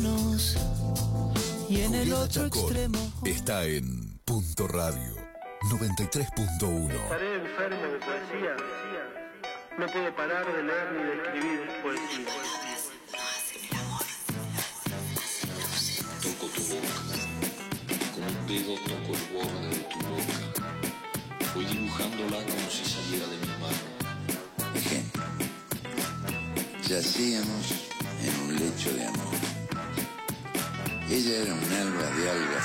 menos. Y en el otro extremo. Está en Punto Radio 93.1. Estaré enfermo de poesía. No puedo parar de leer ni de escribir poesía. Toco tu boca, con un dedo toco el borde de tu boca. Voy dibujándola como si saliera de mi mano. Ejemplo. Yacíamos en un lecho de amor. Ella era un alba de algas.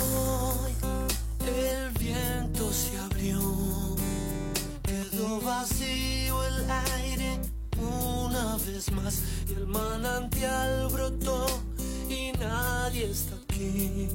Hoy el viento se abrió, quedó vacío el aire una vez más y el manantial brotó y nadie está aquí.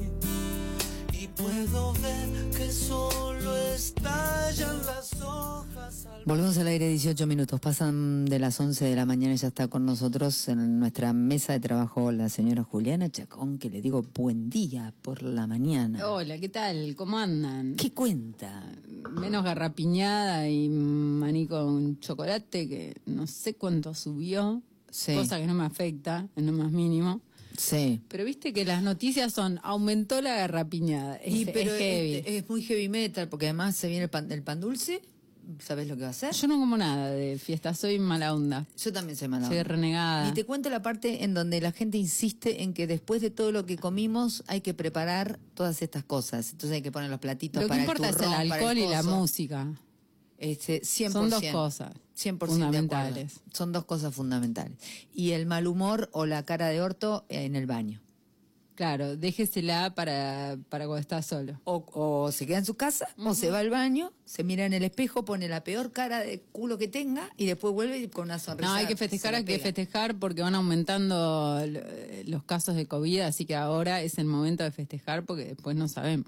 Puedo ver que solo estallan las hojas. al- Volvemos al aire 18 minutos. Pasan de las 11 de la mañana y ya está con nosotros en nuestra mesa de trabajo la señora Juliana Chacón, que le digo buen día por la mañana. Hola, ¿qué tal? ¿Cómo andan? ¿Qué cuenta? Menos garrapiñada y maní con chocolate que no sé cuánto subió, Sí. cosa que no me afecta en lo más mínimo. Sí. Pero viste que las noticias son aumentó la garrapiñada. Es, Y, pero es heavy. es, es muy heavy metal, porque además se viene el pan, el pan dulce. ¿Sabes lo que va a hacer? Yo no como nada de fiesta, soy mala onda. Yo también soy mala. Soy onda. renegada. Y te cuento la parte en donde la gente insiste en que después de todo lo que comimos hay que preparar todas estas cosas. Entonces hay que poner los platitos Lo que para importa el es el alcohol y la música. Este, 100%. Son dos cosas 100% de fundamentales. acuerdo. Son dos cosas fundamentales. Y el mal humor o la cara de orto en el baño. Claro, déjesela para, para cuando estás solo. O, o se queda en su casa, o se va al baño, se mira en el espejo, pone la peor cara de culo que tenga y después vuelve con una sonrisa. No, hay que festejar, hay que festejar porque van aumentando los casos de COVID, así que ahora es el momento de festejar porque después no sabemos.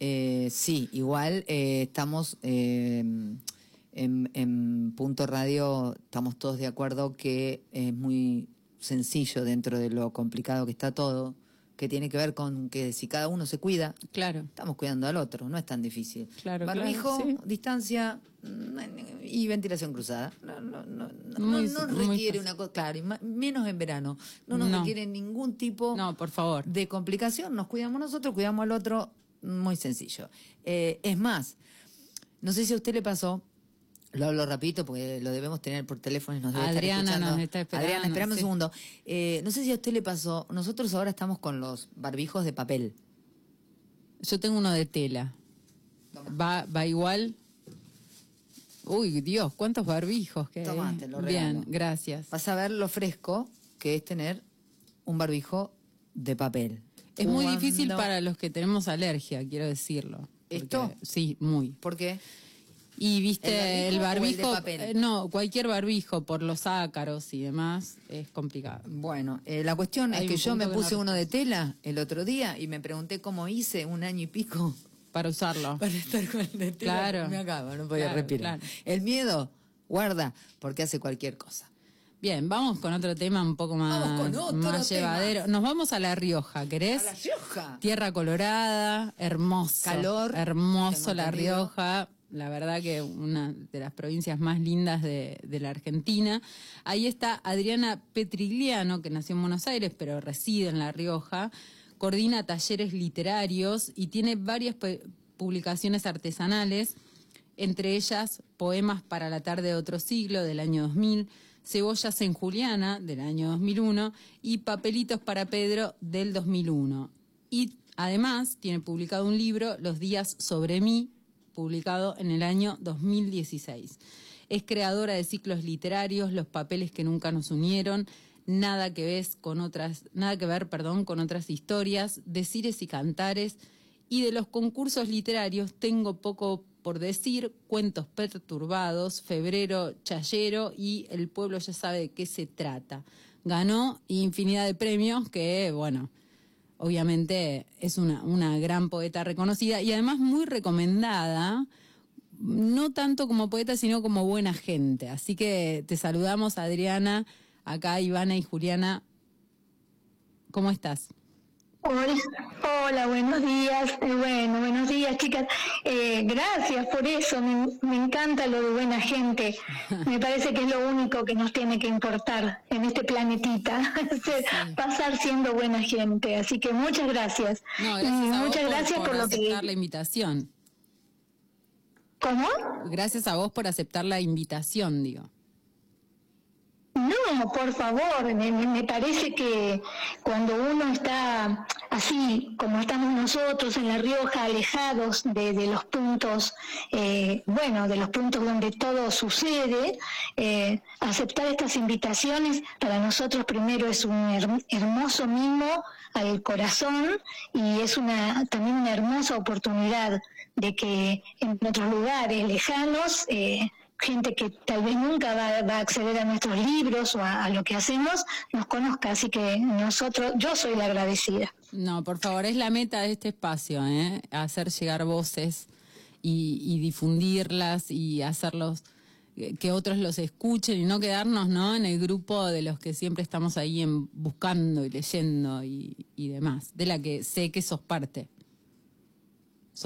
Eh, sí, igual eh, estamos eh, en, en Punto Radio, estamos todos de acuerdo que es muy sencillo dentro de lo complicado que está todo, que tiene que ver con que si cada uno se cuida, Claro. estamos cuidando al otro, no es tan difícil. Claro, Barbijo, claro, sí. distancia mm, y ventilación cruzada. No, no, no, no, Muy- no requiere una cosa, claro, menos en verano. No nos No. requiere ningún tipo No, por favor. de complicación, nos cuidamos nosotros, cuidamos al otro, muy sencillo. Eh, es más, no sé si a usted le pasó, lo hablo rapidito porque lo debemos tener por teléfono y nos debe estar Adriana escuchando. nos está esperando, Adriana, esperame sí. un segundo. Eh, no sé si a usted le pasó, nosotros ahora estamos con los barbijos de papel. Yo tengo uno de tela. ¿Va, va igual? Uy, Dios, cuántos barbijos que hay. Tomá, te lo Bien, gracias. Vas a ver lo fresco que es tener un barbijo de papel. Es muy difícil para los que tenemos alergia, quiero decirlo. Porque- ¿Esto? Sí, muy. ¿Por qué? Y viste, ¿El barbijo el barbijo, eh, no, cualquier barbijo por los ácaros y demás es complicado. Bueno, eh, la cuestión Hay es que yo me puse no- uno de tela el otro día y me pregunté cómo hice un año y pico Para usarlo. para estar con el de tela. Claro. Me acabo, no podía Claro, respirar. claro. El miedo, guarda, porque hace cualquier cosa. Bien, vamos con otro tema un poco más, Vamos con otro más tema. llevadero. Nos vamos a La Rioja, ¿querés? A La Rioja. Tierra colorada, hermoso. Calor, Hermoso La. Rioja. La verdad que una de las provincias más lindas de, la Argentina. Ahí está Adriana Petrigliano, que nació en Buenos Aires, pero reside en La Rioja. Coordina talleres literarios y tiene varias publicaciones artesanales, entre ellas Poemas para la tarde de otro siglo del año 2000, Cebollas en Juliana del año 2001 y Papelitos para Pedro del 2001. Y además tiene publicado un libro, Los días sobre mí, publicado en el año 2016. Es creadora de ciclos literarios, Los papeles que nunca nos unieron, Nada que ves con otras, nada que ver, perdón, con otras historias, Decires y cantares y de los concursos literarios tengo poco por decir, Cuentos perturbados, Febrero Chayero y El pueblo ya sabe de qué se trata. Ganó infinidad de premios que, bueno, obviamente es una, una gran poeta reconocida y además muy recomendada, no tanto como poeta, sino como buena gente. Así que te saludamos, Adriana, acá Ivana y Juliana. ¿Cómo estás? Hola, hola, buenos días. Eh, bueno, buenos días, chicas. Eh, gracias por eso. Me, me encanta lo de buena gente. Me parece que es lo único que nos tiene que importar en este planetita. Pasar siendo buena gente. Así que muchas gracias. No, muchas por, gracias por por, lo aceptar que. la invitación. ¿Cómo? Gracias a vos por aceptar la invitación, digo. No, por favor, me, me- parece que cuando uno está así como estamos nosotros en La Rioja, alejados de, de los puntos, eh, bueno, de los puntos donde todo sucede, eh, aceptar estas invitaciones para nosotros primero es un her- hermoso mimo al corazón y es una también una hermosa oportunidad de que en otros lugares lejanos eh, gente que tal vez nunca va, a acceder a nuestros libros o a, a lo que hacemos, nos conozca. Así que nosotros, yo soy la agradecida. No, por favor, es la meta de este espacio, ¿eh? hacer llegar voces y, y difundirlas y hacerlos eh, que otros los escuchen y no quedarnos ¿no? en el grupo de los que siempre estamos ahí en, buscando y leyendo y, y demás, de la que sé que sos parte.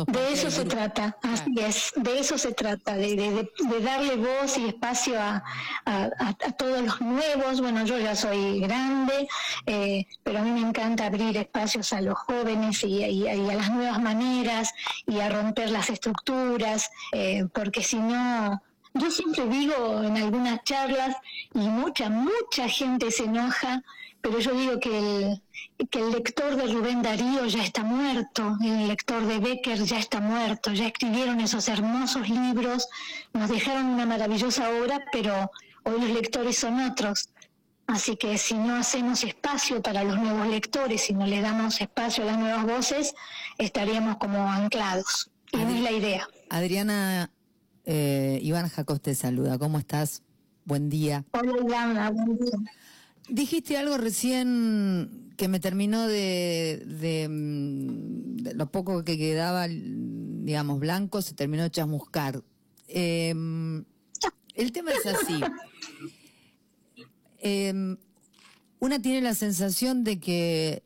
De eso se trata, así es, de eso se trata, de, de- de- de darle voz y espacio a, a- a- a todos los nuevos. Bueno, yo ya soy grande, eh, pero a mí me encanta abrir espacios a los jóvenes y, y- y a las nuevas maneras y a romper las estructuras, eh, porque si no, yo siempre digo en algunas charlas y mucha, mucha gente se enoja, pero yo digo que el, que el lector de Rubén Darío ya está muerto, el lector de Becker ya está muerto, ya escribieron esos hermosos libros, nos dejaron una maravillosa obra, pero hoy los lectores son otros. Así que si no hacemos espacio para los nuevos lectores, si no le damos espacio a las nuevas voces, estaríamos como anclados. Y no es la idea. Adriana, eh, Iván Jacob te saluda. ¿Cómo estás? Buen día. Hola, Ivana, buen día. Dijiste algo recién que me terminó mm, de lo poco que quedaba, digamos, blanco, se terminó de chamuscar. Eh, el tema es así. Eh, una tiene la sensación de que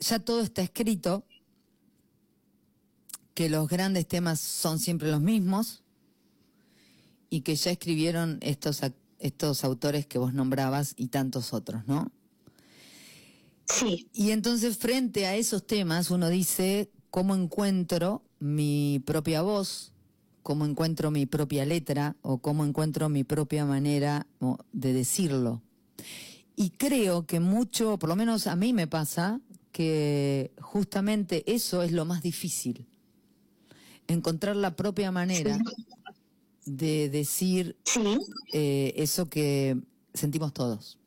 ya todo está escrito, que los grandes temas son siempre los mismos y que ya escribieron estos, ac- estos autores que vos nombrabas y tantos otros, ¿no? Sí, Y entonces frente a esos temas uno dice, ¿cómo encuentro mi propia voz? ¿Cómo encuentro mi propia letra? ¿O cómo encuentro mi propia manera de decirlo? Y creo que mucho, por lo menos a mí me pasa, que justamente eso es lo más difícil. Encontrar la propia manera de decir sí. eh, eso que sentimos todos.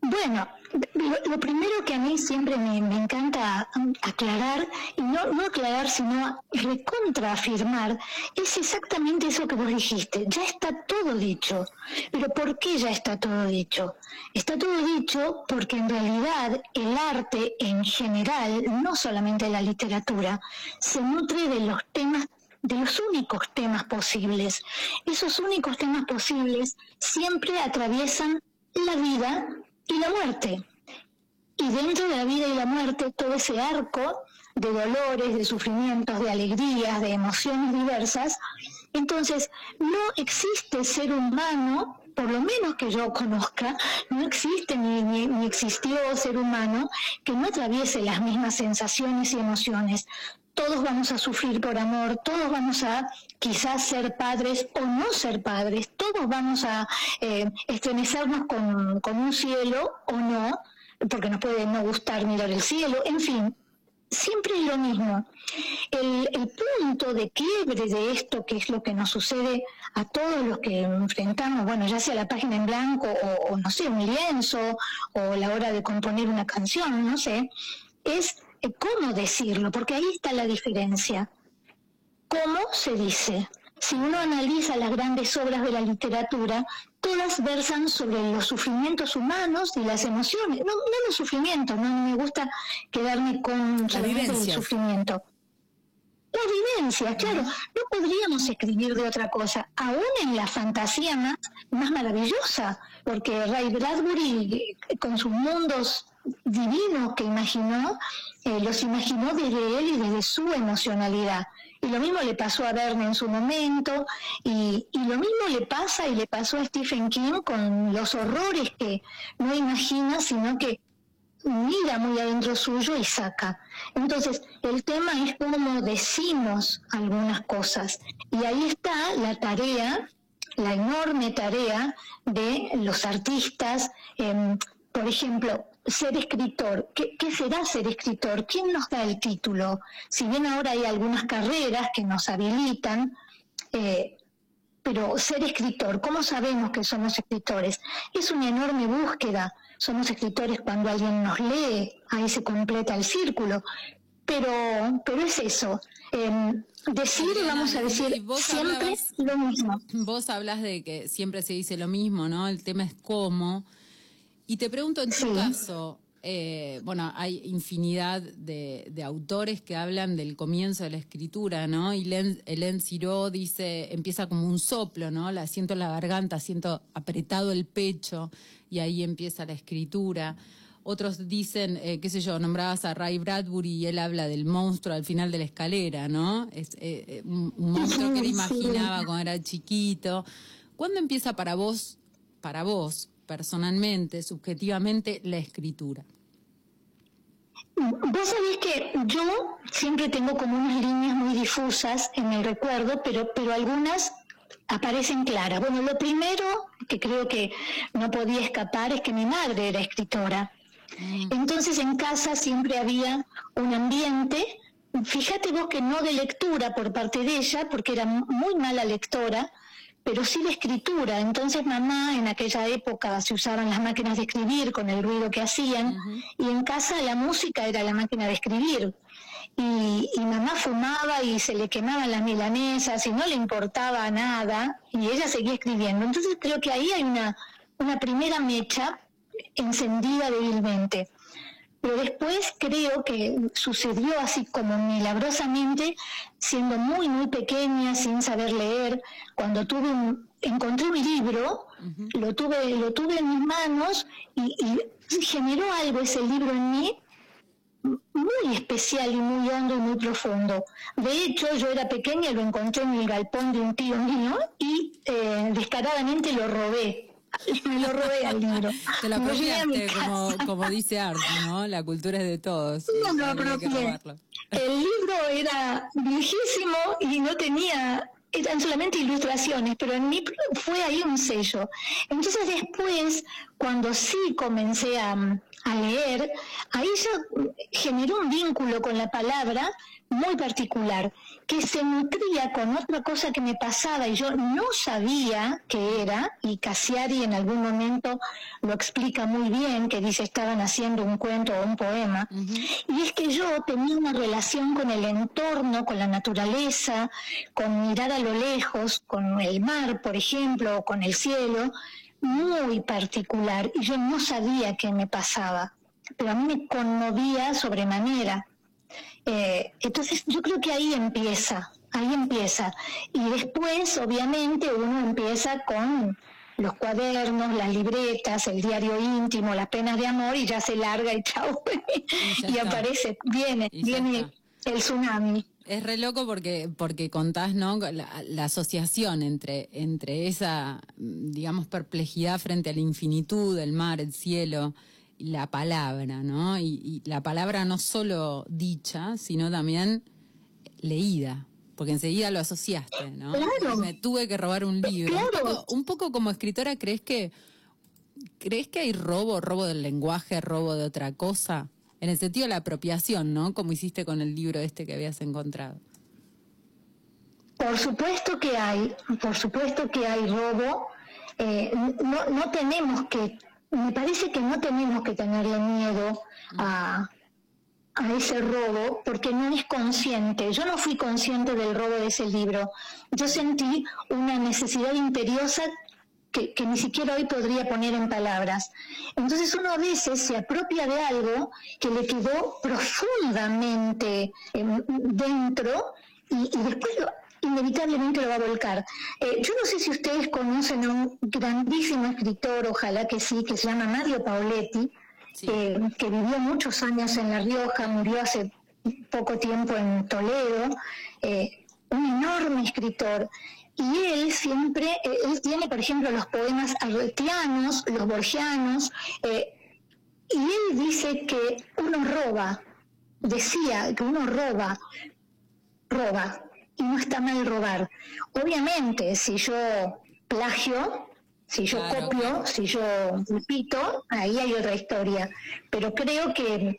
Bueno, lo, lo primero que a mí siempre me, me encanta aclarar, y no, no aclarar, sino recontraafirmar, es exactamente eso que vos dijiste. Ya está todo dicho. Pero ¿por qué ya está todo dicho? Está todo dicho porque en realidad el arte en general, no solamente la literatura, se nutre de los temas de los únicos temas posibles. Esos únicos temas posibles siempre atraviesan la vida y la muerte. Y dentro de la vida y la muerte, todo ese arco de dolores, de sufrimientos, de alegrías, de emociones diversas, entonces no existe ser humano, por lo menos que yo conozca, no existe ni, ni- ni existió ser humano que no atraviese las mismas sensaciones y emociones. Todos vamos a sufrir por amor, todos vamos a quizás ser padres o no ser padres, todos vamos a eh, estremecernos con, con un cielo o no, porque nos puede no gustar mirar el cielo, en fin, siempre es lo mismo. El, punto de quiebre de esto, que es lo que nos sucede a todos los que enfrentamos, bueno, ya sea la página en blanco o, o, no sé, un lienzo o la hora de componer una canción, no sé, es eh, cómo decirlo, porque ahí está la diferencia. ¿Cómo se dice? Si uno analiza las grandes obras de la literatura, todas versan sobre los sufrimientos humanos y las emociones. No, no los sufrimientos, no me gusta quedarme con el sufrimiento. vivencias, claro. No podríamos escribir de otra cosa, aún en la fantasía más, más maravillosa, porque Ray Bradbury, eh, con sus mundos divinos que imaginó, eh, los imaginó desde él y desde su emocionalidad. Y lo mismo le pasó a Verne en su momento, y, y, lo mismo le pasa y le pasó a Stephen King con los horrores que no imagina, sino que mira muy adentro suyo y saca. Entonces, el tema es cómo decimos algunas cosas. Y ahí está la tarea, la enorme tarea de los artistas. Em, por ejemplo, ser escritor. ¿Qué, será ser escritor? ¿Quién nos da el título? Si bien ahora hay algunas carreras que nos habilitan, eh, pero ser escritor, ¿cómo sabemos que somos escritores? Es una enorme búsqueda. Somos escritores cuando alguien nos lee, ahí se completa el círculo. Pero, pero es eso. Em, decir, vamos a decir, siempre lo mismo. Vos hablas de que siempre se dice lo mismo, ¿no? El tema es cómo. Y te pregunto en tu caso, eh, bueno, hay infinidad de, autores que hablan del comienzo de la escritura, ¿no? Y Hélène Ciro dice, empieza como un soplo, ¿no? La siento en la garganta, siento apretado el pecho y ahí empieza la escritura. Otros dicen, eh, qué sé yo, nombrabas a Ray Bradbury y él habla del monstruo al final de la escalera, ¿no? Es eh, un, un, monstruo que él imaginaba cuando era chiquito. ¿Cuándo empieza para vos, para vos, personalmente, subjetivamente, la escritura? Vos sabés que yo siempre tengo como unas líneas muy difusas en el recuerdo, pero, pero algunas aparecen claras. Bueno, lo primero que creo que no podía escapar es que mi madre era escritora. Mm. Entonces en casa siempre había un ambiente, fíjate vos que no de lectura por parte de ella, porque era muy mala lectora, pero sí de escritura. Entonces mamá en aquella época se usaban las máquinas de escribir con el ruido que hacían y en casa la música era la máquina de escribir. Y, mamá fumaba y se le quemaban las milanesas y no le importaba nada y ella seguía escribiendo. Entonces creo que ahí hay una, una primera mecha encendida débilmente. Pero después creo que sucedió así como milagrosamente, siendo muy, muy pequeña, sin saber leer, cuando tuve un, encontré un libro, lo, tuve, lo tuve en mis manos y, generó algo ese libro en mí muy especial y muy hondo y muy profundo. De hecho, yo era pequeña y lo encontré en el galpón de un tío mío y eh, descaradamente lo robé me lo robé al libro. Te lo apropiaste, como, como dice Art, ¿no? La cultura es de todos. No lo apropié. El libro era viejísimo y no tenía eran solamente ilustraciones, pero en mí fue ahí un sello. Entonces después, cuando sí comencé a, a leer, ahí ya generó un vínculo con la palabra muy particular, que se nutría con otra cosa que me pasaba y yo no sabía qué era, y Cassiari en algún momento lo explica muy bien, que dice estaban haciendo un cuento o un poema, y es que yo tenía una relación con el entorno, con la naturaleza, con mirar a lo lejos, con el mar, por ejemplo, o con el cielo, muy particular, y yo no sabía qué me pasaba, pero a mí me conmovía sobremanera. Eh, entonces yo creo que ahí empieza, ahí empieza. Y después, obviamente, uno empieza con los cuadernos, las libretas, el diario íntimo, las penas de amor y ya se larga y chao. y, aparece, viene, viene el tsunami. Es re loco porque, porque contás, ¿no? La, asociación entre, entre esa, digamos, perplejidad frente a la infinitud, el mar, el cielo, la palabra, ¿no? Y, la palabra no solo dicha, sino también leída, porque enseguida lo asociaste, ¿no? Claro. Me tuve que robar un libro. Un, poco, como escritora, ¿crees que crees que hay robo, robo del lenguaje, robo de otra cosa? En el sentido de la apropiación, ¿no? Como hiciste con el libro este que habías encontrado. Por supuesto que hay, por supuesto que hay robo. Eh, no, no tenemos que me parece que no tenemos que tenerle miedo a, ese robo porque no es consciente. Yo no fui consciente del robo de ese libro. Yo sentí una necesidad imperiosa que, ni siquiera hoy podría poner en palabras. Entonces uno a veces se apropia de algo que le quedó profundamente em, dentro y, y después lo- inevitablemente lo va a volcar. Eh, yo no sé si ustedes conocen a un grandísimo escritor, ojalá que sí, que se llama Mario Paoletti, Sí. eh, que vivió muchos años en La Rioja, murió hace poco tiempo en Toledo, eh, un enorme escritor. Y él siempre, eh, él tiene, por ejemplo, los poemas arretianos, los borgianos, eh, y él dice que uno roba, decía que uno roba, roba, y no está mal robar. Obviamente, si yo plagio, si yo Claro, copio, si yo repito, ahí hay otra historia. Pero creo que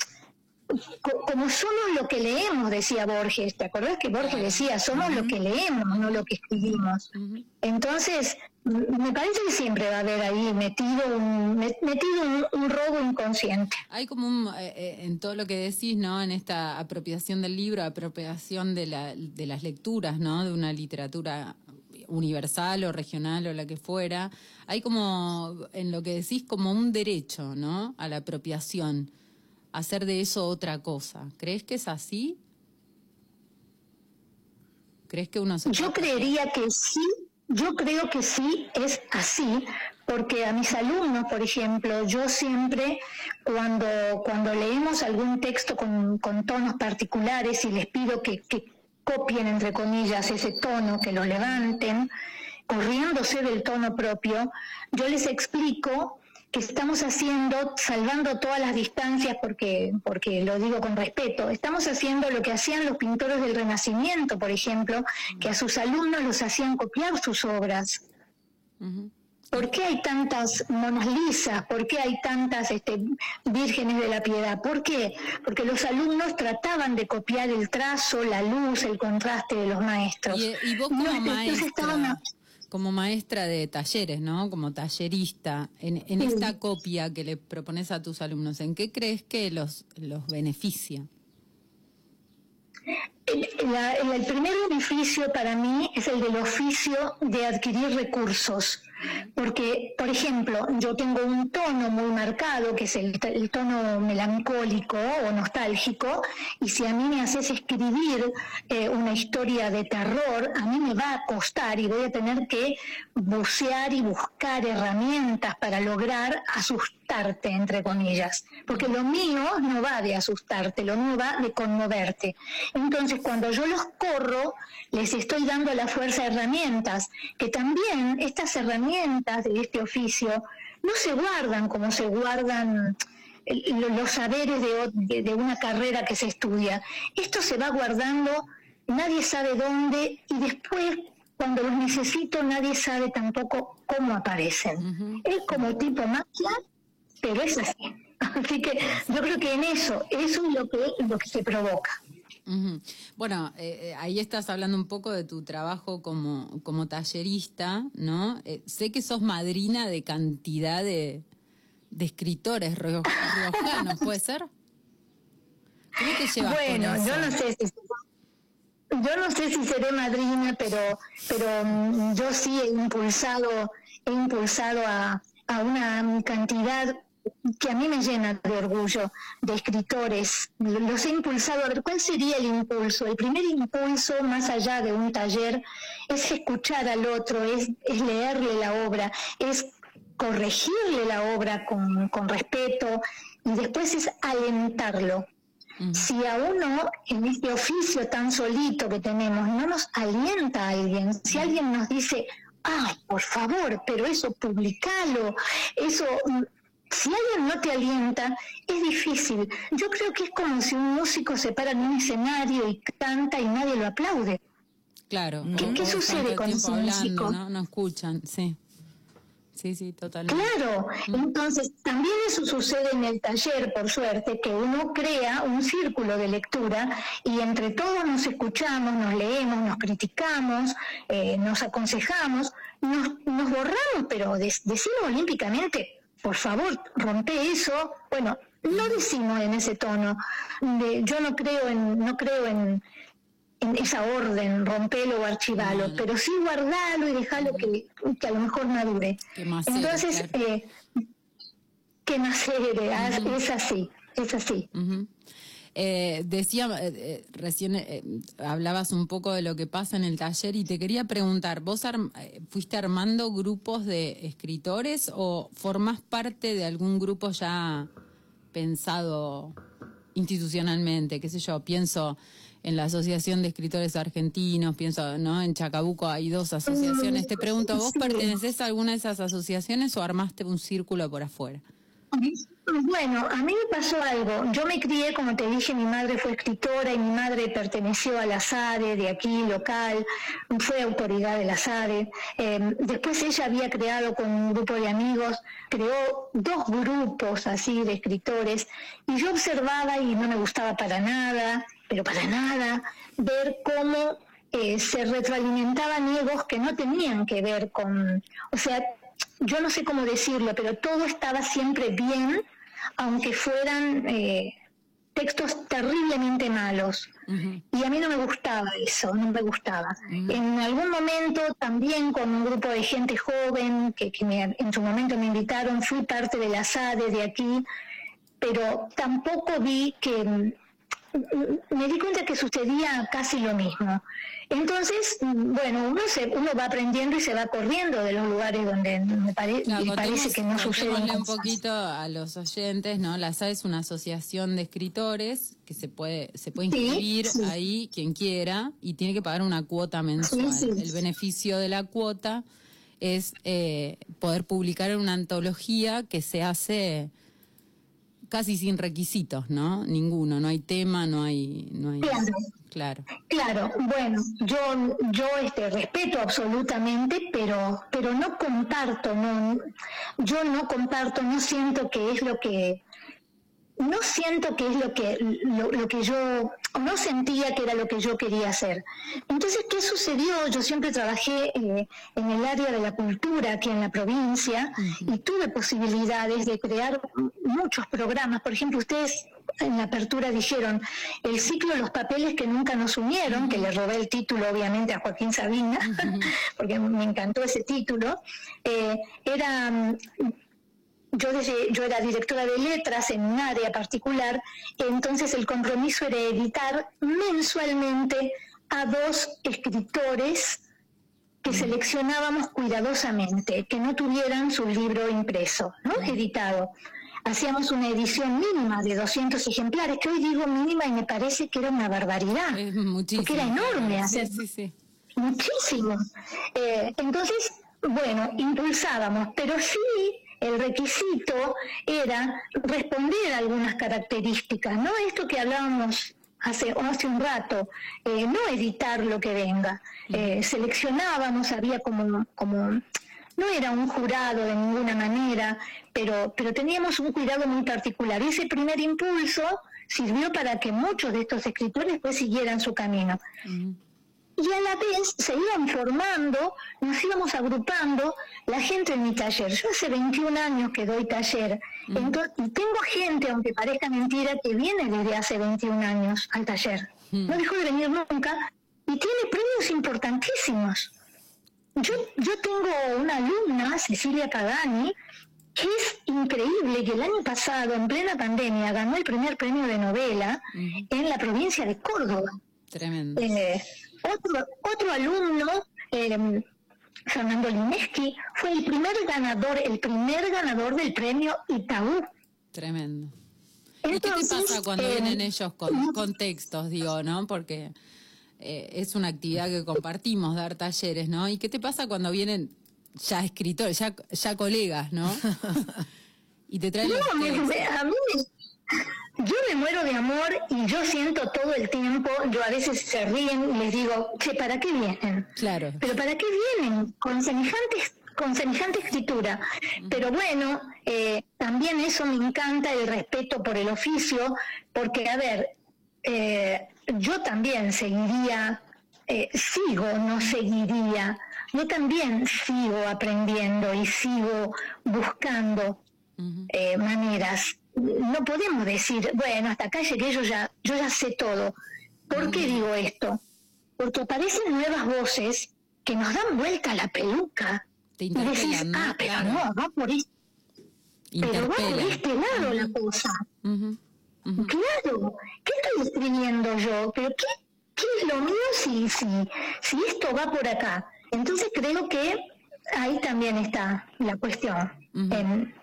como somos lo que leemos, decía Borges, ¿te acordás que Borges decía, somos lo que leemos, no lo que escribimos? Entonces, me parece que siempre va a haber ahí metido un, met- metido un, un robo inconsciente. Hay como un, eh, eh, en todo lo que decís, ¿no? En esta apropiación del libro, apropiación de, la, de las lecturas, ¿no? De una literatura universal o regional o la que fuera. Hay como, en lo que decís, como un derecho, ¿no? A la apropiación. Hacer de eso otra cosa. ¿Crees que es así? ¿Crees que uno se Yo creería que sí, yo creo que sí es así, porque a mis alumnos, por ejemplo, yo siempre cuando, cuando leemos algún texto con, con tonos particulares y les pido que, que copien, entre comillas, ese tono, que lo levanten, corriéndose del tono propio, yo les explico que estamos haciendo, salvando todas las distancias, porque, porque lo digo con respeto, estamos haciendo lo que hacían los pintores del Renacimiento, por ejemplo, que a sus alumnos los hacían copiar sus obras. ¿Por qué hay tantas monas lisas? ¿Por qué hay tantas este, vírgenes de la piedad? ¿Por qué? Porque los alumnos trataban de copiar el trazo, la luz, el contraste de los maestros. Y, y vos No, como entonces estaban como maestra de talleres, ¿no? Como tallerista, en, en Sí. esta copia que le propones a tus alumnos, ¿en qué crees que los, los beneficia? El, la- el- el primer beneficio para mí es el del oficio de adquirir recursos. Porque, por ejemplo, yo tengo un tono muy marcado, que es el, tono melancólico o nostálgico, y si a mí me haces escribir eh, una historia de terror, a mí me va a costar y voy a tener que bucear y buscar herramientas para lograr asustarte, entre comillas. Porque lo mío no va de asustarte, lo mío va de conmoverte. Entonces, cuando yo los corro, les estoy dando la fuerza herramientas, que también estas herramientas de este oficio no se guardan como se guardan eh, lo- los saberes de, o- de- de una carrera que se estudia. Esto se va guardando, nadie sabe dónde, y después, cuando los necesito, nadie sabe tampoco cómo aparecen. Es como tipo magia, pero es así. Así que yo creo que en eso, eso es lo que, lo que se provoca. Bueno, eh, eh, ahí estás hablando un poco de tu trabajo como, como tallerista, ¿no? Eh, sé que sos madrina de cantidad de, de escritores rio- riojanos, ¿puede ser? ¿Cómo te llevas con Bueno, eso? yo no sé si yo no sé si seré madrina, pero pero mm, yo sí he impulsado he impulsado a, a una cantidad que a mí me llena de orgullo de escritores. Los he impulsado. A ver, ¿cuál sería el impulso? El primer impulso, más allá de un taller, es escuchar al otro, es, es leerle la obra, es corregirle la obra con, con respeto y después es alentarlo. Si a uno en este oficio tan solito que tenemos no nos alienta a alguien, si alguien nos dice, ay, por favor, pero eso publicalo, eso, mm, si alguien no te alienta, es difícil. Yo creo que es como si un músico se para en un escenario y canta y nadie lo aplaude. Claro. ¿Qué- sucede con ese hablando, músico? ¿no? No escuchan, sí. Sí, sí, totalmente. Claro, entonces también eso sucede en el taller, por suerte, que uno crea un círculo de lectura y entre todos nos escuchamos, nos leemos, nos criticamos, eh, nos aconsejamos, nos, nos borramos, pero de- decimos olímpicamente, por favor, rompe eso. Bueno, no decimos en ese tono. de, yo no creo en, no creo en, en esa orden, rompelo o archivalo, pero sí guardalo y dejalo que, que a lo mejor madure. Que macere, Entonces, claro. eh, que macere, ah, es así, es así. Eh, decía, eh, eh, recién eh, hablabas un poco de lo que pasa en el taller y te quería preguntar, ¿vos eh, fuiste armando grupos de escritores o formás parte de algún grupo ya pensado institucionalmente? ¿Qué sé yo? Pienso en la Asociación de Escritores Argentinos, pienso, ¿no? En Chacabuco hay dos asociaciones. Te pregunto, ¿vos Sí. pertenecés a alguna de esas asociaciones o armaste un círculo por afuera? Bueno, a mí me pasó algo. Yo me crié, como te dije, mi madre fue escritora y mi madre perteneció a la SADE de aquí, local, fue autoridad de la SADE. Eh, después ella había creado con un grupo de amigos, creó dos grupos así de escritores y yo observaba y no me gustaba para nada, pero para nada, ver cómo eh, se retroalimentaban egos que no tenían que ver con, o sea, yo no sé cómo decirlo, pero todo estaba siempre bien, aunque fueran eh, textos terriblemente malos. Y a mí no me gustaba eso, no me gustaba. En algún momento también con un grupo de gente joven que, que me- en su momento me invitaron, fui parte de la SADE de aquí, pero tampoco vi que mm, me di cuenta que sucedía casi lo mismo. Entonces, bueno, uno, se, uno va aprendiendo y se va corriendo de los lugares donde me, pare- me parece que no contémosle un poquito a los oyentes, ¿no? La SAE es una asociación de escritores que se puede se puede inscribir sí. ahí quien quiera y tiene que pagar una cuota mensual. Sí. El beneficio de la cuota es eh, poder publicar en una antología que se hace casi sin requisitos, ¿no? Ninguno, no hay tema, no hay no hay Claro. claro. Claro, bueno, yo yo este respeto absolutamente, pero pero no comparto, no yo no comparto, no siento que es lo que no siento que es lo que lo, lo que yo no sentía que era lo que yo quería hacer. Entonces, ¿qué sucedió? Yo siempre trabajé eh, en el área de la cultura aquí en la provincia y tuve posibilidades de crear muchos programas. Por ejemplo, ustedes en la apertura dijeron el ciclo Los papeles que nunca nos unieron, que le robé el título obviamente a Joaquín Sabina, porque me encantó ese título. Eh, era mm, yo, desde- yo era directora de letras en un área particular, entonces el compromiso era editar mensualmente a dos escritores que seleccionábamos cuidadosamente, que no tuvieran su libro impreso, ¿no? editado. Hacíamos una edición mínima de 200 ejemplares, que hoy digo mínima y me parece que era una barbaridad, Es muchísimo. porque era enorme Sí, hacer sí, sí. Muchísimo. Eh, entonces, bueno, impulsábamos, pero sí el requisito era responder a algunas características, no esto que hablábamos hace, hace un rato, eh, no editar lo que venga. Eh, seleccionábamos, había como, como, no era un jurado de ninguna manera, pero, pero teníamos un cuidado muy particular. Y ese primer impulso sirvió para que muchos de estos escritores pues siguieran su camino y a la vez se iban formando, nos íbamos agrupando la gente en mi taller. Yo hace 21 años que doy taller, entonces, y tengo gente, aunque parezca mentira, que viene desde hace 21 años al taller. No dejó de venir nunca y tiene premios importantísimos. Yo, yo tengo una alumna, Cecilia Pagani, que es increíble que el año pasado, en plena pandemia, ganó el primer premio de novela en la provincia de Córdoba. Tremendo. Eh, otro, otro alumno, eh, Fernando Lineski, fue el primer ganador, el primer ganador del premio Itaú. Tremendo. ¿Y qué te pasa cuando eh, vienen ellos con, con textos, digo, no? Porque eh, es una actividad que compartimos, dar talleres, ¿no? ¿Y qué te pasa cuando vienen ya escritores, ya, ya colegas, ¿no? y te traen No, textos. a mí yo me muero de amor y yo siento todo el tiempo, yo a veces se ríen y les digo, che, ¿para qué vienen? Claro. Pero ¿para qué vienen? Con semejantes con semejante escritura. Pero bueno, eh, también eso me encanta, el respeto por el oficio, porque, a ver, eh, yo también seguiría, eh, sigo, no seguiría, yo también sigo aprendiendo y sigo buscando maneras. No podemos decir, bueno, hasta acá llegué, yo ya, yo ya sé todo. ¿Por qué digo esto? Porque aparecen nuevas voces que nos dan vuelta a la peluca. Te Y decís, ah, pero Claro. no, va por, es- pero va por este lado la cosa. Claro, ¿qué estoy escribiendo yo? ¿Pero qué, qué es lo mío si, si, si esto va por acá? Entonces creo que ahí también está la cuestión, en,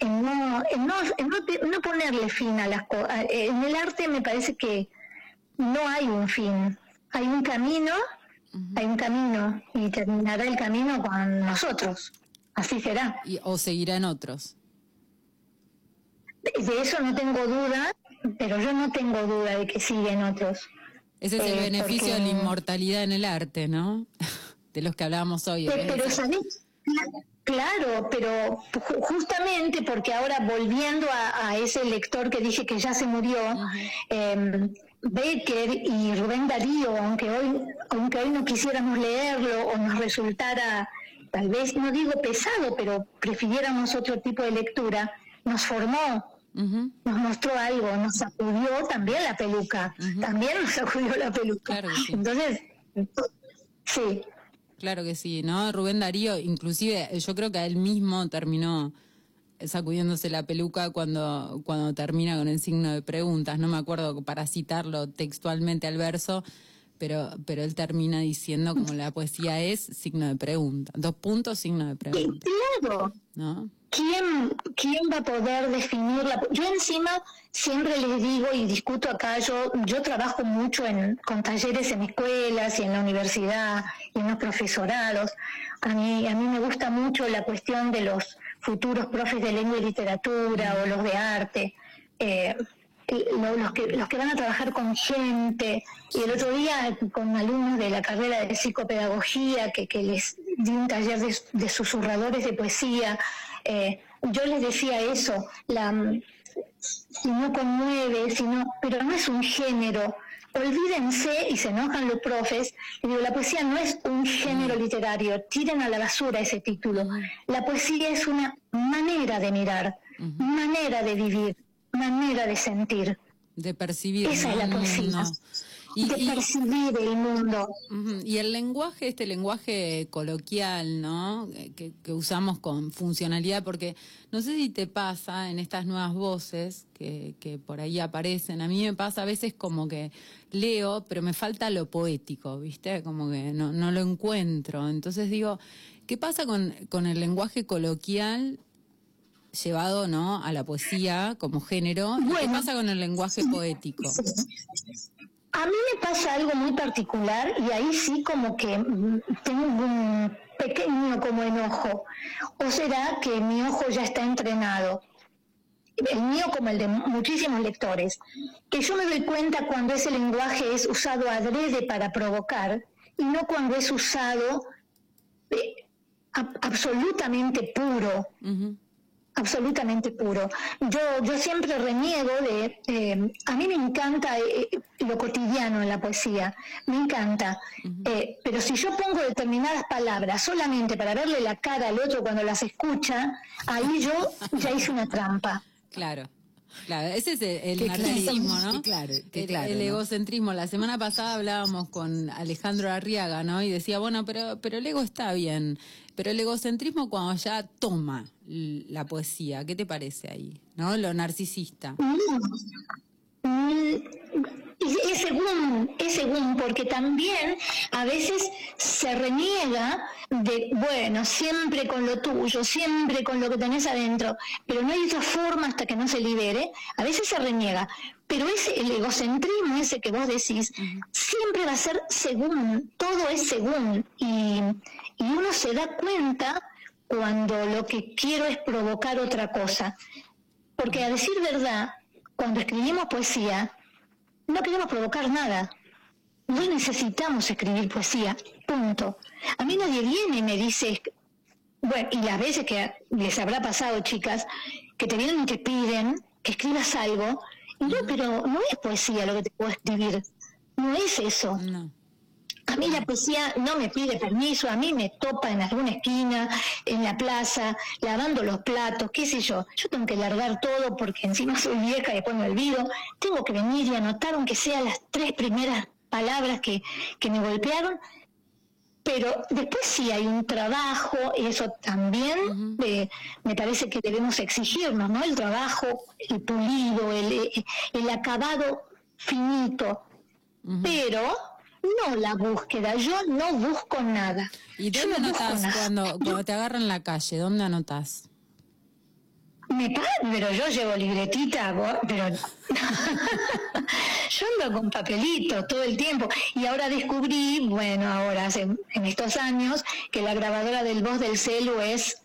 en, no, en, no, en no, ponerle fin a las cosas. En el arte me parece que no hay un fin, hay un camino, hay un camino y terminará el camino con nosotros, así será. Y, o seguirán otros. De de eso no tengo duda, pero yo no tengo duda de que siguen otros. Ese es el Eh, beneficio de la inmortalidad en el arte, ¿no? De los que hablábamos hoy. Pe- Pero, ¿sabés? Claro, pero ju- justamente porque ahora volviendo a, a ese lector que dije que ya se murió, em, Becker y Rubén Darío, aunque hoy, aunque hoy no quisiéramos leerlo o nos resultara, tal vez, no digo pesado, pero prefiriéramos otro tipo de lectura, nos formó, nos mostró algo, nos sacudió también la peluca, también nos sacudió la peluca. Claro sí. Entonces, sí, Claro que sí, ¿no? Rubén Darío, inclusive, yo creo que él mismo terminó sacudiéndose la peluca cuando, cuando termina con el signo de preguntas. No me acuerdo para citarlo textualmente al verso, pero, pero él termina diciendo como la poesía es signo de pregunta. Dos puntos, signo de pregunta, claro. ¿no? ¿Quién, ¿Quién va a poder definirla? Yo encima siempre les digo y discuto acá, yo, yo trabajo mucho en, con talleres en escuelas y en la universidad y en los profesorados. A mí, a mí me gusta mucho la cuestión de los futuros profes de lengua y literatura o los de arte. Eh, los, que, los que van a trabajar con gente. Y el otro día con alumnos de la carrera de psicopedagogía que, que les di un taller de, de susurradores de poesía, eh, yo les decía eso, la, si no conmueve, si no, pero no es un género. Olvídense, y se enojan los profes, y digo, la poesía no es un género literario, tiren a la basura ese título. La poesía es una manera de mirar, manera de vivir, manera de sentir, De percibir. Esa es la poesía. No. Y, de y- percibir el mundo. Y el lenguaje, este lenguaje coloquial, ¿no? Que, que usamos con funcionalidad, porque no sé si te pasa en estas nuevas voces que, que por ahí aparecen, a mí me pasa a veces como que leo, pero me falta lo poético, ¿viste? Como que no, no lo encuentro. Entonces digo, ¿qué pasa con, con el lenguaje coloquial llevado, ¿no? A la poesía como género. ¿Y ¿Qué Bueno. pasa con el lenguaje poético? A mí me pasa algo muy particular y ahí sí como que mm, tengo un pequeño como enojo. ¿O será que mi ojo ya está entrenado? El mío como el de muchísimos lectores. Que yo me doy cuenta cuando ese lenguaje es usado adrede para provocar y no cuando es usado eh, ab- absolutamente puro Ujú. Absolutamente puro. Yo, yo siempre reniego de, eh, a mí me encanta eh, lo cotidiano en la poesía, me encanta, Eh, pero si yo pongo determinadas palabras solamente para verle la cara al otro cuando las escucha, ahí yo ya hice una trampa. Claro. Claro, ese es el, narcisismo, ¿no? claro, qué el, claro, el ¿no? egocentrismo. La semana pasada hablábamos con Alejandro Arriaga, ¿no? Y decía, bueno, pero, pero el ego está bien. Pero el egocentrismo cuando ya toma la poesía, ¿qué te parece ahí? ¿No? Lo narcisista. Y es según, es según, porque también a veces se reniega de, bueno, siempre con lo tuyo, siempre con lo que tenés adentro, pero no hay otra forma hasta que no se libere, a veces se reniega, pero ese, el egocentrismo ese que vos decís, siempre va a ser según, todo es según, y, y uno se da cuenta cuando lo que quiero es provocar otra cosa. Porque a decir verdad, cuando escribimos poesía, no queremos provocar nada. No necesitamos escribir poesía, punto. A mí nadie viene y me dice, bueno, y las veces que les habrá pasado, chicas, que te vienen y te piden que escribas algo, y no, pero no es poesía lo que te puedo escribir, no es eso. No. A mí la poesía no me pide permiso, a mí me topa en alguna esquina, en la plaza, lavando los platos, qué sé yo. Yo tengo que largar todo porque encima soy vieja y después me olvido. Tengo que venir y anotar aunque sea las tres primeras palabras que, que me golpearon. pero después sí hay un trabajo, y eso también eh, me parece que debemos exigirnos, ¿no? El trabajo, el pulido, el, el acabado finito, pero no la búsqueda, yo no busco nada. ¿Y dónde anotas cuando, cuando te agarran en la calle? ¿Dónde anotas? Me pero yo llevo libretita, pero yo ando con papelito todo el tiempo. Y ahora descubrí, bueno, ahora hace, en estos años, que la grabadora del voz del celu es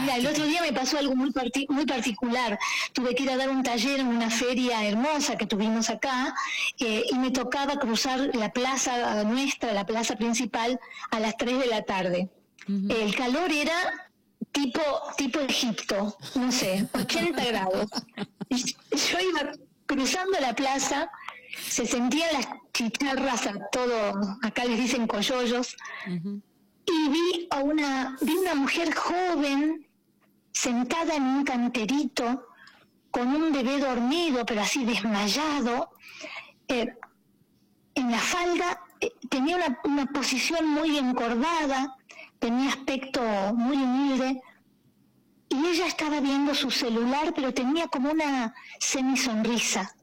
Mira, el otro día me pasó algo muy, muy particular. Tuve que ir a dar un taller en una feria hermosa que tuvimos acá eh, y me tocaba cruzar la plaza nuestra, la plaza principal, a las 3 de la tarde. El calor era tipo, tipo Egipto, no sé, 80 grados. yo iba cruzando la plaza, se sentían las chicharras a todo, acá les dicen coyollos, y vi a una, vi una mujer joven sentada en un canterito con un bebé dormido, pero así desmayado. Eh, en la falda eh, tenía una, una posición muy encorvada, tenía aspecto muy humilde, y ella estaba viendo su celular, pero tenía como una semisonrisa,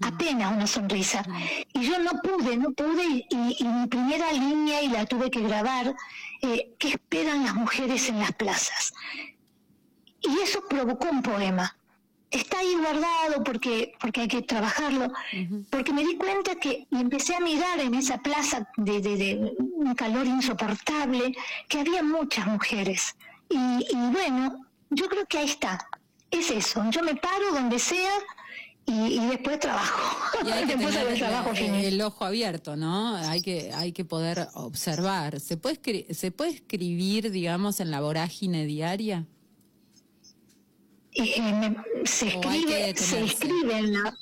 apenas una sonrisa. Y yo no pude, no pude, y, mi primera línea, y la tuve que grabar, eh, ¿qué esperan las mujeres en las plazas? Y eso provocó un poema. Está ahí guardado porque, porque hay que trabajarlo, porque me di cuenta que, y empecé a mirar en esa plaza de, de, un calor insoportable, que había muchas mujeres. Y, y bueno, yo creo que ahí está. Es eso. Yo me paro donde sea y, después trabajo. Y hay que tener el, trabajo el, ojo abierto, ¿no? Hay que, hay que poder observar. ¿Se puede, ¿Se puede escribir, digamos, en la vorágine diaria? Eh, se escribe, se escribe en la...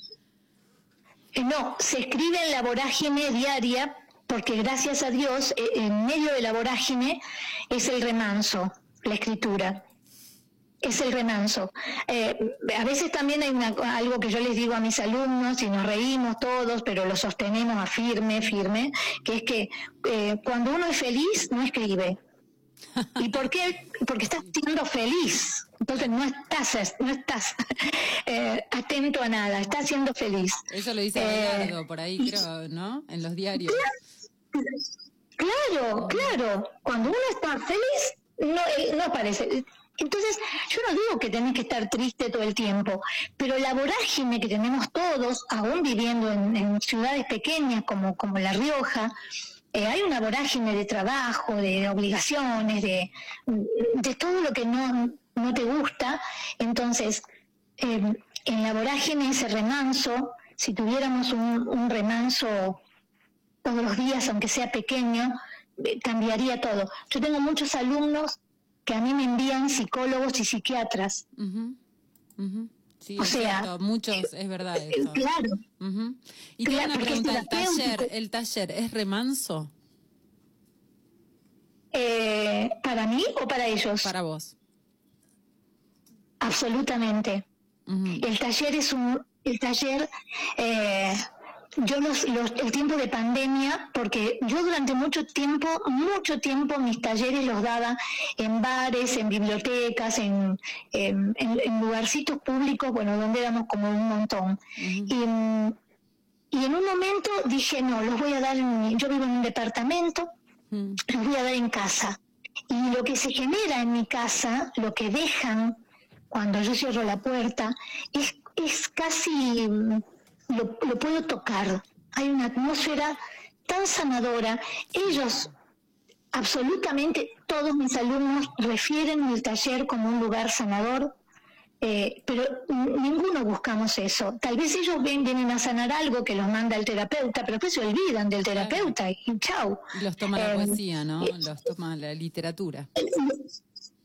Eh, no, se escribe en la vorágine diaria porque gracias a Dios, eh, en medio de la vorágine es el remanso, la escritura es el remanso. Eh, a veces también hay algo que yo les digo a mis alumnos y nos reímos todos, pero lo sostenemos a firme, firme, que es que eh, cuando uno es feliz no escribe. ¿Y por qué? Porque estás siendo feliz. Entonces no estás, no estás eh, atento a nada, estás siendo feliz. Eso lo dice Leonardo por ahí, creo, ¿no? En los diarios. Claro, claro. Cuando uno está feliz, no, no aparece. Entonces, yo no digo que tenés que estar triste todo el tiempo, pero la vorágine que tenemos todos, aún viviendo en, ciudades pequeñas como, como La Rioja, eh, hay una vorágine de trabajo, de obligaciones, de, de todo lo que no, no te gusta. Entonces, em, en la vorágine ese remanso, si tuviéramos un, un remanso todos los días, aunque sea pequeño, eh, cambiaría todo. Yo tengo muchos alumnos que a mí me envían psicólogos y psiquiatras. Sí, o sea, muchos, es verdad eh, eso. Claro. Y claro, una pregunta, ¿el taller, ¿el taller es remanso? Eh, ¿Para mí o para ellos? Para vos. Absolutamente. El taller es un, el taller eh, yo los, el tiempo de pandemia, porque yo durante mucho tiempo, mucho tiempo mis talleres los daba en bares, en bibliotecas, en, en, lugarcitos públicos, bueno, donde éramos como un montón. y, y, en un momento dije, no, los voy a dar, en, yo vivo en un departamento, los voy a dar en casa. Y lo que se genera en mi casa, lo que dejan cuando yo cierro la puerta, es, es casi lo, puedo tocar. Hay una atmósfera tan sanadora. Ellos, absolutamente todos mis alumnos refieren el taller como un lugar sanador, eh, pero ninguno buscamos eso. Tal vez ellos ven, vienen a sanar algo que los manda el terapeuta, pero después se olvidan del terapeuta y chau. Los toma la eh, poesía, ¿no? Eh, los toma la literatura.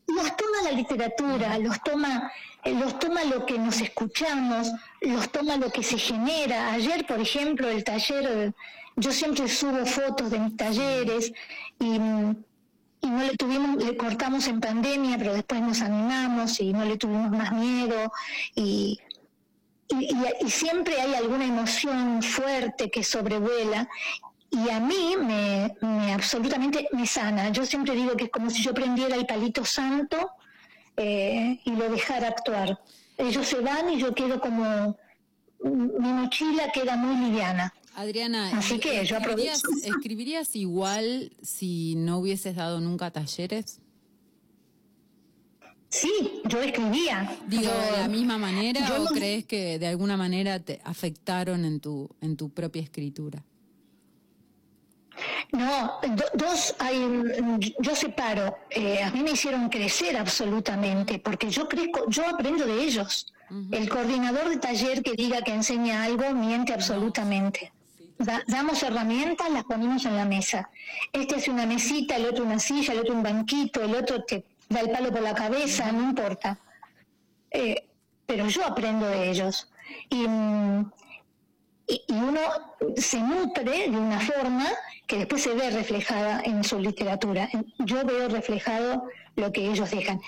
Los toma la literatura, los toma los toma lo que nos escuchamos, los toma lo que se genera. Ayer, por ejemplo, el taller, yo siempre subo fotos de mis talleres y, no le tuvimos, le cortamos en pandemia, pero después nos animamos y no le tuvimos más miedo y, y, siempre hay alguna emoción fuerte que sobrevuela y a mí me, me absolutamente me sana. Yo siempre digo que es como si yo prendiera el palito santo eh, y lo dejara actuar. Ellos se van y yo quedo como mi mochila queda muy liviana. Adriana, Así que yo ¿escribirías, aprovecho. ¿escribirías igual si no hubieses dado nunca talleres? Sí, yo escribía. Digo, Yo- ¿de la misma manera o no- crees que de alguna manera te afectaron en tu, en tu propia escritura? No, do- dos, hay, yo separo. Eh, a mí me hicieron crecer absolutamente, porque yo crezco, yo aprendo de ellos. El coordinador de taller que diga que enseña algo miente absolutamente. Da- damos herramientas, las ponemos en la mesa. Este hace una mesita, el otro una silla, el otro un banquito, el otro te da el palo por la cabeza, no importa. Eh, pero yo aprendo de ellos. Y, mm, y, y uno se nutre de una forma que después se ve reflejada en su literatura. Yo veo reflejado lo que ellos dejan.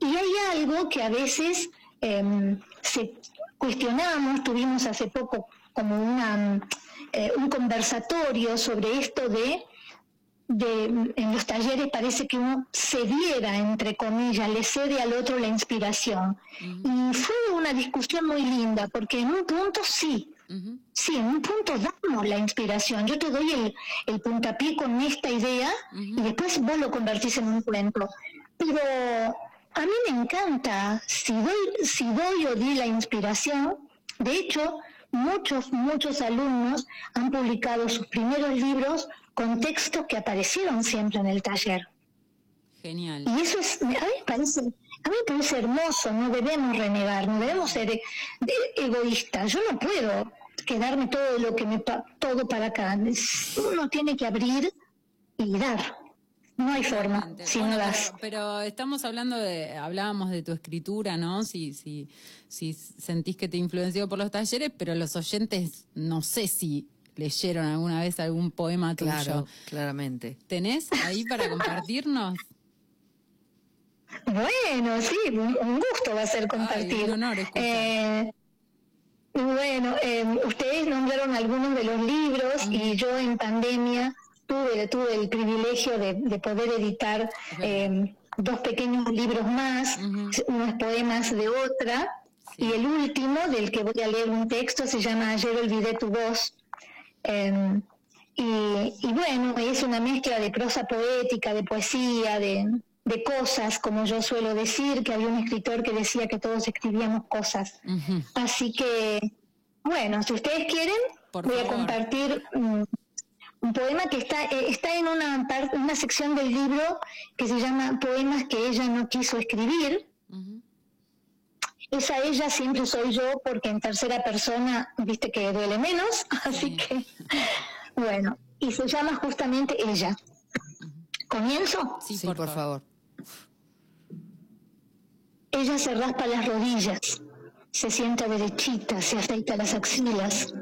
Y hay algo que a veces em, se cuestionamos, tuvimos hace poco como una, eh, un conversatorio sobre esto de de, en los talleres parece que uno cediera, entre comillas, le cede al otro la inspiración. Y fue una discusión muy linda, porque en un punto sí, sí, en un punto damos la inspiración. Yo te doy el, el puntapié con esta idea y después vos lo convertís en un cuento. Pero a mí me encanta, si doy, si doy o di la inspiración, de hecho, muchos, muchos alumnos han publicado sus primeros libros con textos que aparecieron siempre en el taller. Genial. Y eso es, a mí me parece, a mí me parece hermoso, no debemos renegar, no debemos ser de- egoístas. Yo no puedo quedarme todo lo que me todo para acá. Uno tiene que abrir y dar. No hay forma si Bueno, no das. pero, pero estamos hablando de, hablábamos de tu escritura, ¿no? Si, si, si sentís que te influenció por los talleres, pero los oyentes no sé si leyeron alguna vez algún poema tuyo. Claro, claramente. ¿Tenés ahí para compartirnos? Bueno, sí, un gusto va a ser compartir. un honor escuchar. Eh, bueno, eh, ustedes nombraron algunos de los libros y yo en pandemia tuve, tuve el privilegio de, de poder editar eh, dos pequeños libros más, unos poemas de otra, Sí. y el último, del que voy a leer un texto, se llama Ayer olvidé tu voz. Eh, y, y bueno, es una mezcla de prosa poética, de poesía, de, de cosas, como yo suelo decir, que había un escritor que decía que todos escribíamos cosas. Así que, bueno, si ustedes quieren, Por voy a compartir un poema que está, eh, está en una, par- una sección del libro que se llama Poemas que ella no quiso escribir. Esa ella siempre soy yo porque en tercera persona, viste que duele menos, así que, bueno, y se llama justamente ella. ¿Comienzo? Sí, Sí, por, por, favor. favor. Ella se raspa las rodillas, se sienta derechita, se afeita las axilas,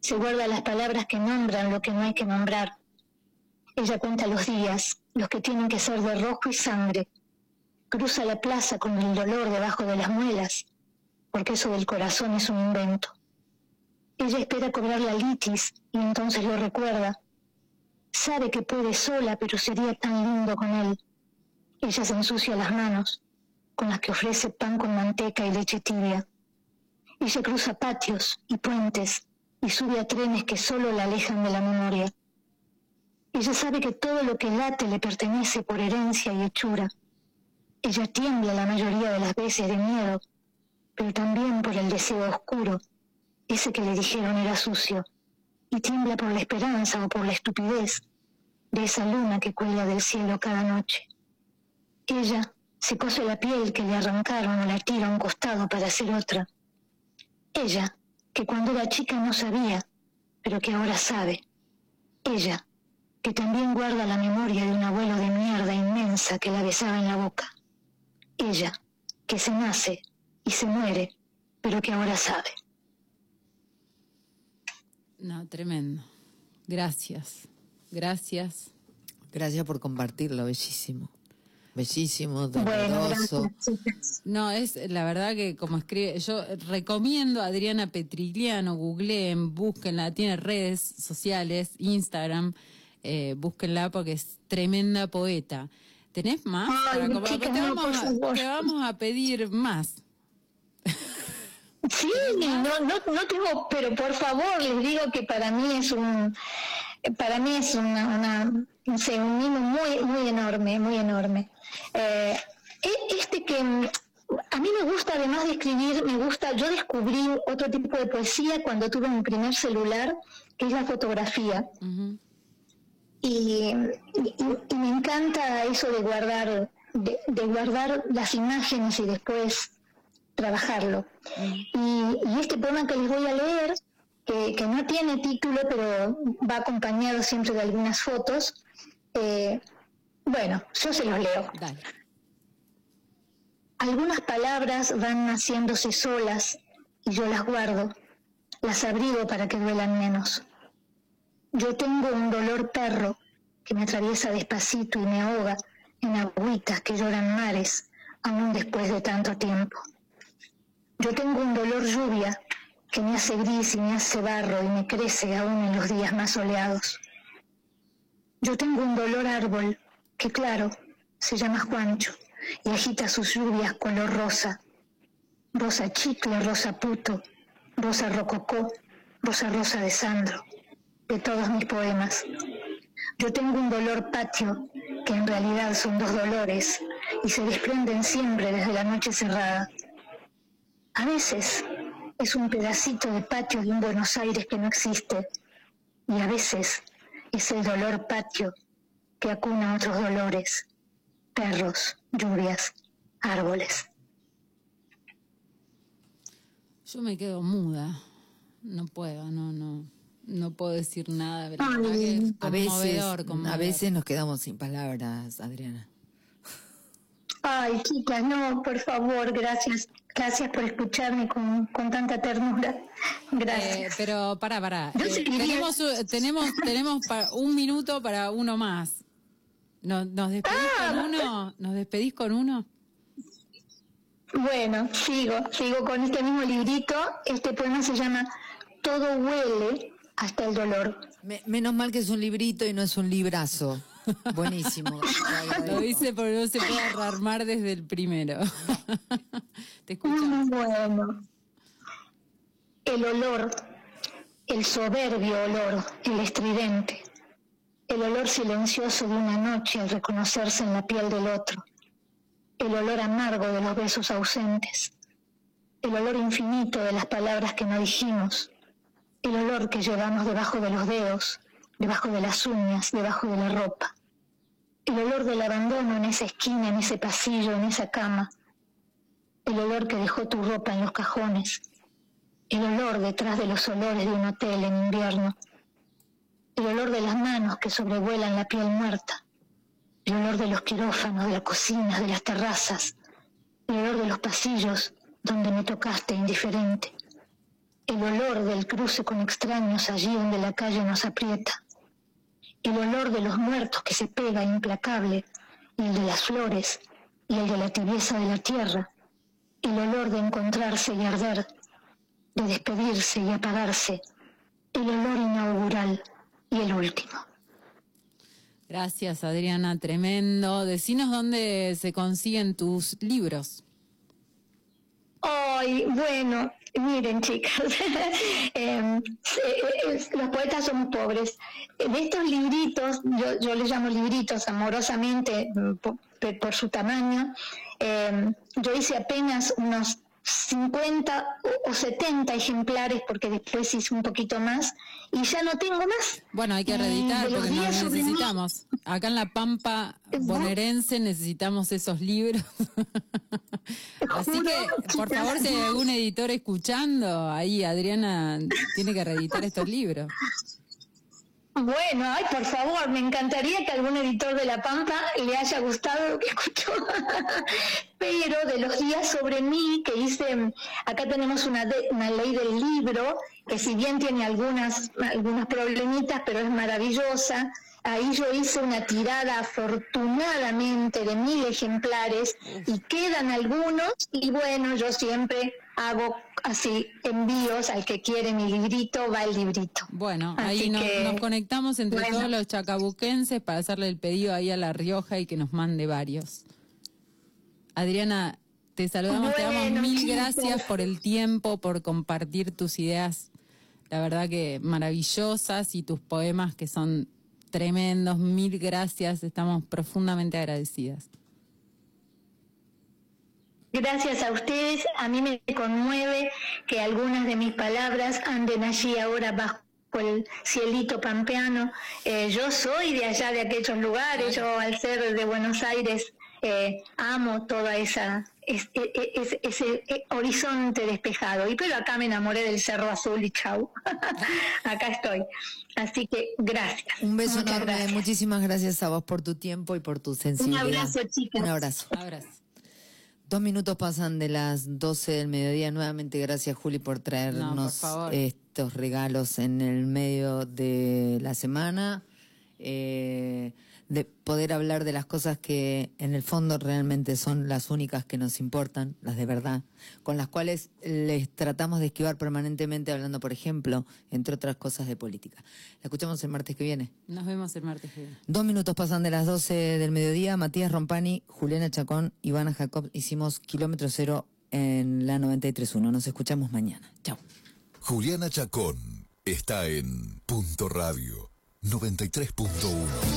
se guarda las palabras que nombran lo que no hay que nombrar. Ella cuenta los días, los que tienen que ser de rojo y sangre. Cruza la plaza con el dolor debajo de las muelas, porque eso del corazón es un invento. Ella espera cobrar la litis y entonces lo recuerda. Sabe que puede sola, pero sería tan lindo con él. Ella se ensucia las manos con las que ofrece pan con manteca y leche tibia. Ella cruza patios y puentes y sube a trenes que solo la alejan de la memoria. Ella sabe que todo lo que late le pertenece por herencia y hechura. Ella tiembla la mayoría de las veces de miedo, pero también por el deseo oscuro, ese que le dijeron era sucio, y tiembla por la esperanza o por la estupidez de esa luna que cuelga del cielo cada noche. Ella se cose la piel que le arrancaron o la tira a un costado para hacer otra. Ella, que cuando era chica no sabía, pero que ahora sabe. Ella, que también guarda la memoria de un abuelo de mierda inmensa que la besaba en la boca. Ella, que se nace y se muere, pero que ahora sabe. No, tremendo. Gracias. Gracias. Gracias por compartirlo, bellísimo. Bellísimo, Bueno, doloroso. gracias, chicas. No, es la verdad que como escribe, yo recomiendo a Adriana Petrigliano, googleen, búsquenla, tiene redes sociales, Instagram, eh, búsquenla porque es tremenda poeta. ¿Tenés más? Ay, Para como- chicas, te, no, vamos por a, te vamos a pedir más. Sí, no, no, no tengo, pero por favor les digo que para mí es un, para mí es una, una no sé, un mimo muy, muy enorme, muy enorme. Eh, e- este que mm, a mí me gusta, además de escribir, me gusta, yo descubrí otro tipo de poesía cuando tuve mi primer celular, que es la fotografía. Y, y- y me encanta eso de guardar de, de guardar las imágenes y después trabajarlo. Y, y este poema que les voy a leer que, que no tiene título pero va acompañado siempre de algunas fotos eh, bueno yo se los leo Dale. algunas palabras van naciéndose solas y yo las guardo, las abrigo para que duelan menos. Yo tengo un dolor perro que me atraviesa despacito y me ahoga en agüitas que lloran mares aún después de tanto tiempo. Yo tengo un dolor lluvia que me hace gris y me hace barro y me crece aún en los días más soleados. Yo tengo un dolor árbol que, claro, se llama Juancho y agita sus lluvias color rosa. Rosa chicle, rosa puto, rosa rococó, rosa rosa de Sandro, de todos mis poemas. Yo tengo un dolor patio, que en realidad son dos dolores, y se desprenden siempre desde la noche cerrada. A veces es un pedacito de patio de un Buenos Aires que no existe, y a veces es el dolor patio que acuna otros dolores, perros, lluvias, árboles. Yo me quedo muda. No puedo, no, no. No puedo decir nada. que es A veces, conmovedor, a veces nos quedamos sin palabras, Adriana. Ay, chicas, no, por favor, gracias. Gracias por escucharme con, con tanta ternura. Eh, Gracias. pero para, para. Yo seguiría- tenemos, tenemos, tenemos pa- un minuto para uno más. ¿Nos, nos despedís Ah. con uno? ¿Nos despedís con uno? Bueno, sigo, sigo con este mismo librito. Este poema se llama Todo huele hasta el dolor. Me- menos mal que es un librito y no es un librazo. Buenísimo. Lo dice porque no se puede rearmar desde el primero. Te escuchamos. Mm, Bueno. El olor, el soberbio olor, el estridente, el olor silencioso de una noche al reconocerse en la piel del otro, el olor amargo de los besos ausentes, el olor infinito de las palabras que no dijimos, el olor que llevamos debajo de los dedos, debajo de las uñas, debajo de la ropa, el olor del abandono en esa esquina, en ese pasillo, en esa cama, el olor que dejó tu ropa en los cajones, el olor detrás de los olores de un hotel en invierno, el olor de las manos que sobrevuelan la piel muerta, el olor de los quirófanos, de las cocinas, de las terrazas, el olor de los pasillos donde me tocaste indiferente, el olor del cruce con extraños allí donde la calle nos aprieta, el olor de los muertos que se pega implacable, y el de las flores, y el de la tibieza de la tierra, el olor de encontrarse y arder, de despedirse y apagarse, el olor inaugural y el último. Gracias, Adriana, tremendo. Decinos dónde se consiguen tus libros. Ay, bueno, miren chicas, em, eh, eh, los poetas somos pobres. De estos libritos, yo, yo les llamo libritos amorosamente mm, por, por su tamaño, em, yo hice apenas unos 50 o- o 70 ejemplares porque después hice un poquito más y ya no tengo más. Bueno, hay que Y reeditar porque nos mí- necesitamos. Acá en La Pampa bonaerense necesitamos esos libros. Así Juro, que, por favor, si hay algún editor escuchando, ahí Adriana tiene que reeditar estos libros. Bueno, ay, por favor, me encantaría que algún editor de La Pampa le haya gustado lo que escuchó. Pero de los días sobre mí, que hice, acá tenemos una, de- una ley del libro, que si bien tiene algunas, algunas problemitas, pero es maravillosa. Ahí yo hice una tirada afortunadamente de mil ejemplares y quedan algunos y bueno, yo siempre hago así envíos al que quiere mi librito, va el librito. Bueno, Así ahí nos, que, nos conectamos entre bueno. todos los chacabuquenses para hacerle el pedido ahí a La Rioja y que nos mande varios. Adriana, te saludamos, te damos mil chicos. gracias por el tiempo, por compartir tus ideas, la verdad que maravillosas y tus poemas que son tremendos. Mil gracias, estamos profundamente agradecidas. Gracias a ustedes, a mí me conmueve que algunas de mis palabras anden allí ahora bajo el cielito pampeano. Eh, yo soy de allá, de aquellos lugares, yo al ser de Buenos Aires eh, amo toda esa es- e- e- es- ese eh, horizonte despejado. Y pero acá me enamoré del Cerro Azul y chau. acá estoy. Así que gracias. Un beso Muchas enorme, gracias. muchísimas gracias a vos por tu tiempo y por tu sensibilidad. abrazo, chicas. Un abrazo. Abrazo. Dos minutos pasan de las 12 del mediodía. Nuevamente, gracias, Juli, por traernos estos regalos en el medio de la semana. Eh, de poder hablar de las cosas que en el fondo realmente son las únicas que nos importan, las de verdad, con las cuales les tratamos de esquivar permanentemente hablando, por ejemplo, entre otras cosas de política. La escuchamos el martes que viene. Nos vemos el martes que viene. Dos minutos pasan de las 12 del mediodía. Matías Rompani, Juliana Chacón, Ivana Jacob. Hicimos kilómetro cero en la 93.1. Nos escuchamos mañana. Chao. Juliana Chacón está en Punto Radio 93.1.